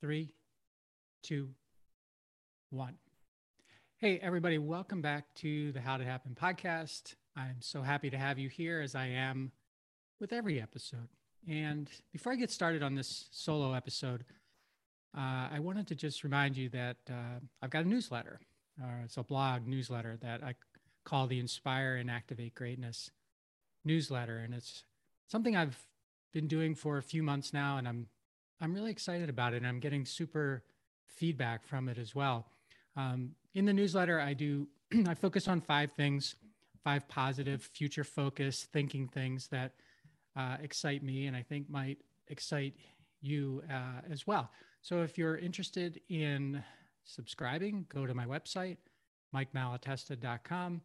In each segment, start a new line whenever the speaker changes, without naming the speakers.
three, two, one. Hey, everybody, welcome back to the How to Happen podcast. I'm so happy to have you here as I am with every episode. And before I get started on this solo episode, uh, I wanted to just remind you that uh, I've got a newsletter. Uh, it's a blog newsletter that I call the Inspire and Activate Greatness newsletter. And it's something I've been doing for a few months now, and I'm I'm really excited about it. And I'm getting super feedback from it as well. Um, in the newsletter, I do I focus on five things, five positive, future focused thinking things that uh, excite me, and I think might excite you uh, as well. So if you're interested in subscribing, go to my website, mikemalatesta.com,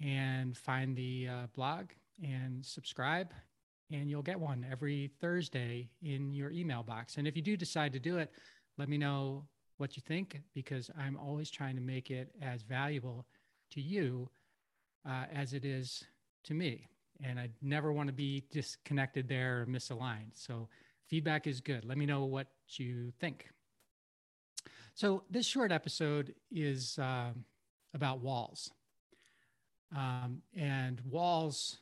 and find the uh, blog and subscribe and you'll get one every Thursday in your email box. And if you do decide to do it, let me know what you think because I'm always trying to make it as valuable to you uh, as it is to me. And I never want to be disconnected there or misaligned. So feedback is good. Let me know what you think. So this short episode is uh, about walls. Um, and walls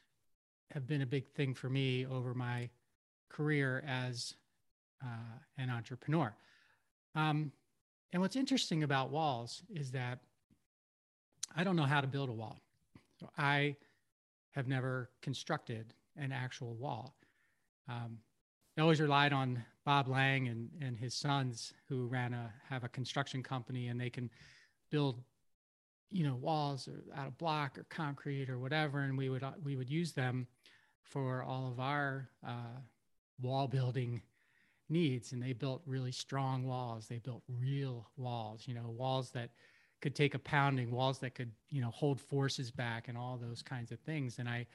have been a big thing for me over my career as uh, an entrepreneur. Um, and what's interesting about walls is that I don't know how to build a wall. So I have never constructed an actual wall. Um, I always relied on Bob Lang and, and his sons who ran a have a construction company and they can build you know walls or out of block or concrete or whatever and we would we would use them for all of our uh, wall building needs. And they built really strong walls. They built real walls you know walls that could take a pounding walls that could you know hold forces back and all those kinds of things. And i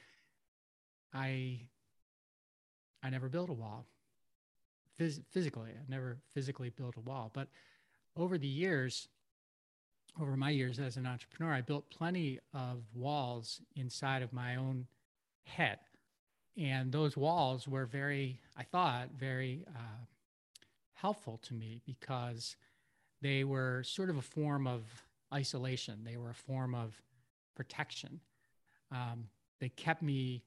i i never built a wall Phys- physically. I never physically built a wall. But over the years over my years as an entrepreneur i built plenty of walls inside of my own head. And those walls were very i thought very uh, helpful to me because they were sort of a form of isolation. They were a form of protection. Um, they kept me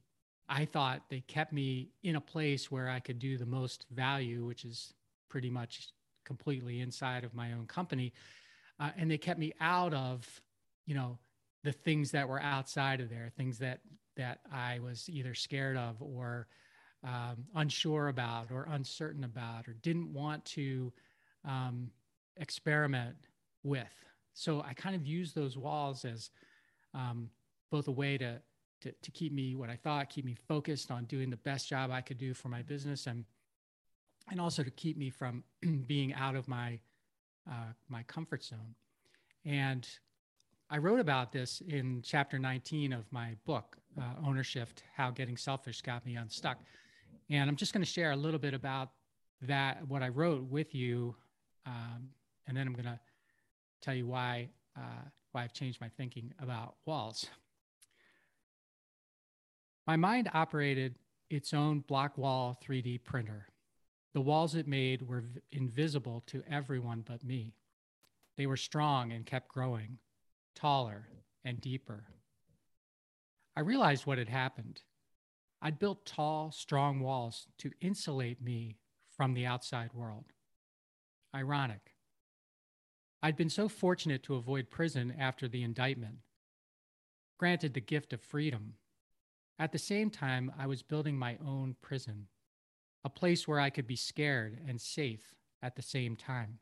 i thought they kept me in a place where i could do the most value which is pretty much completely inside of my own company uh, and they kept me out of you know the things that were outside of there things that that I was either scared of or um, unsure about or uncertain about or didn't want to um, experiment with. So I kind of used those walls as um, both a way to, to, to keep me what I thought, keep me focused on doing the best job I could do for my business, and and also to keep me from being out of my uh, my comfort zone. And I wrote about this in chapter 19 of my book, uh, Ownership How Getting Selfish Got Me Unstuck. And I'm just going to share a little bit about that, what I wrote with you. Um, and then I'm going to tell you why, uh, why I've changed my thinking about walls. My mind operated its own block wall 3D printer. The walls it made were v- invisible to everyone but me. They were strong and kept growing taller, and deeper. I realized what had happened. I'd built tall, strong walls to insulate me from the outside world. Ironic. I'd been so fortunate to avoid prison after the indictment, granted the gift of freedom. At the same time, I was building my own prison, a place where I could be scared and safe at the same time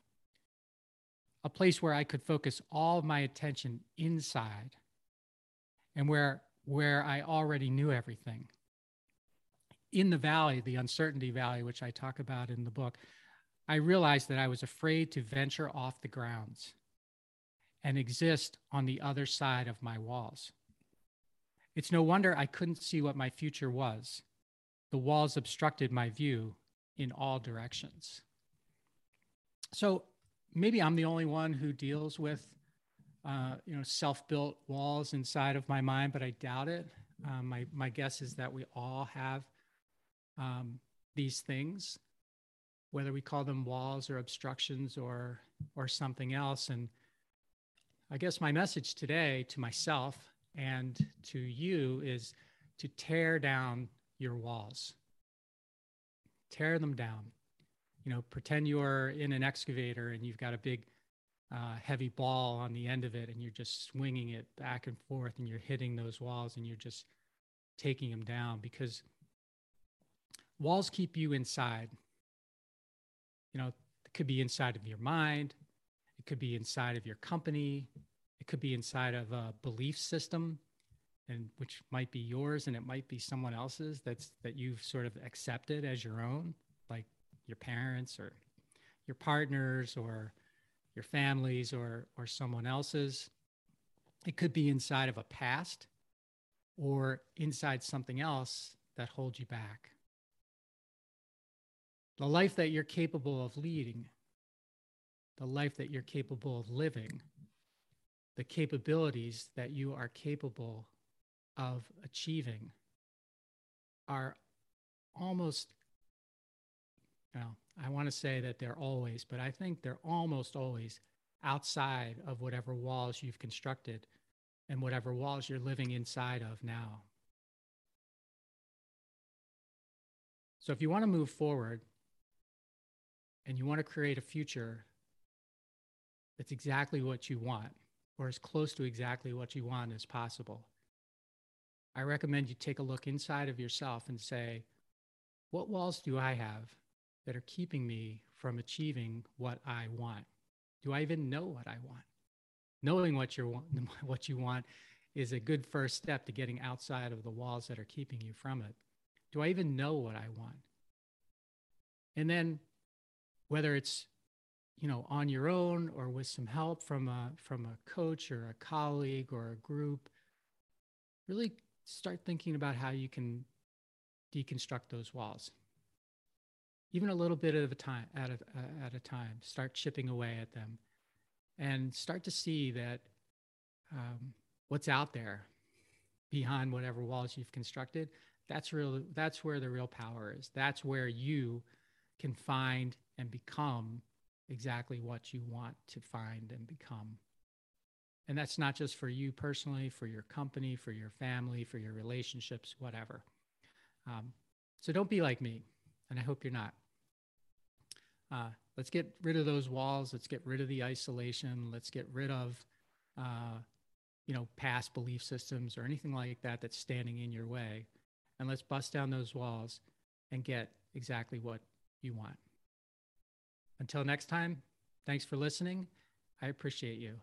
a place where I could focus all my attention inside and where, where I already knew everything. In the valley, the uncertainty valley, which I talk about in the book, I realized that I was afraid to venture off the grounds and exist on the other side of my walls. It's no wonder I couldn't see what my future was. The walls obstructed my view in all directions. So maybe I'm the only one who deals with, uh, you know, self-built walls inside of my mind, but I doubt it. Um, my my guess is that we all have um, these things. whether we call them walls or obstructions or or something else. And I guess my message today to myself and to you is to tear down your walls. Tear them down. You know, pretend you're in an excavator and you've got a big uh, heavy ball on the end of it and you're just swinging it back and forth and you're hitting those walls and you're just taking them down because walls keep you inside. You know, it could be inside of your mind, it could be inside of your company, it could be inside of a belief system and which might be yours and it might be someone else's that's that you've sort of accepted as your own like your parents or your partners or your families or or someone else's. It could be inside of a past or inside something else that holds you back. The life that you're capable of leading the life that you're capable of living the capabilities that you are capable of achieving are almost well i want to say that they're always but i think they're almost always outside of whatever walls you've constructed and whatever walls you're living inside of now. So if you want to move forward and you want to create a future that's exactly what you want or as close to exactly what you want as possible I recommend you take a look inside of yourself and say, what walls do I have that are keeping me from achieving what I want? Do I even know what I want? Knowing what you what you want is a good first step to getting outside of the walls that are keeping you from it. Do I even know what I want? And then whether it's you know on your own or with some help from a from a coach or a colleague or a group really start thinking about how you can deconstruct those walls. Even a little bit at a time at a, uh, at a time start chipping away at them and start to see that um, what's out there behind whatever walls you've constructed that's real that's where the real power is. That's where you can find and become exactly what you want to find and become and that's not just for you personally, for your company, for your family, for your relationships, whatever. Um, so don't be like me. And I hope you're not. Uh, let's get rid of those walls. Let's get rid of the isolation. Let's get rid of, uh, you know, past belief systems or anything like that that's standing in your way. And let's bust down those walls and get exactly what you want. Until next time, thanks for listening. I appreciate you.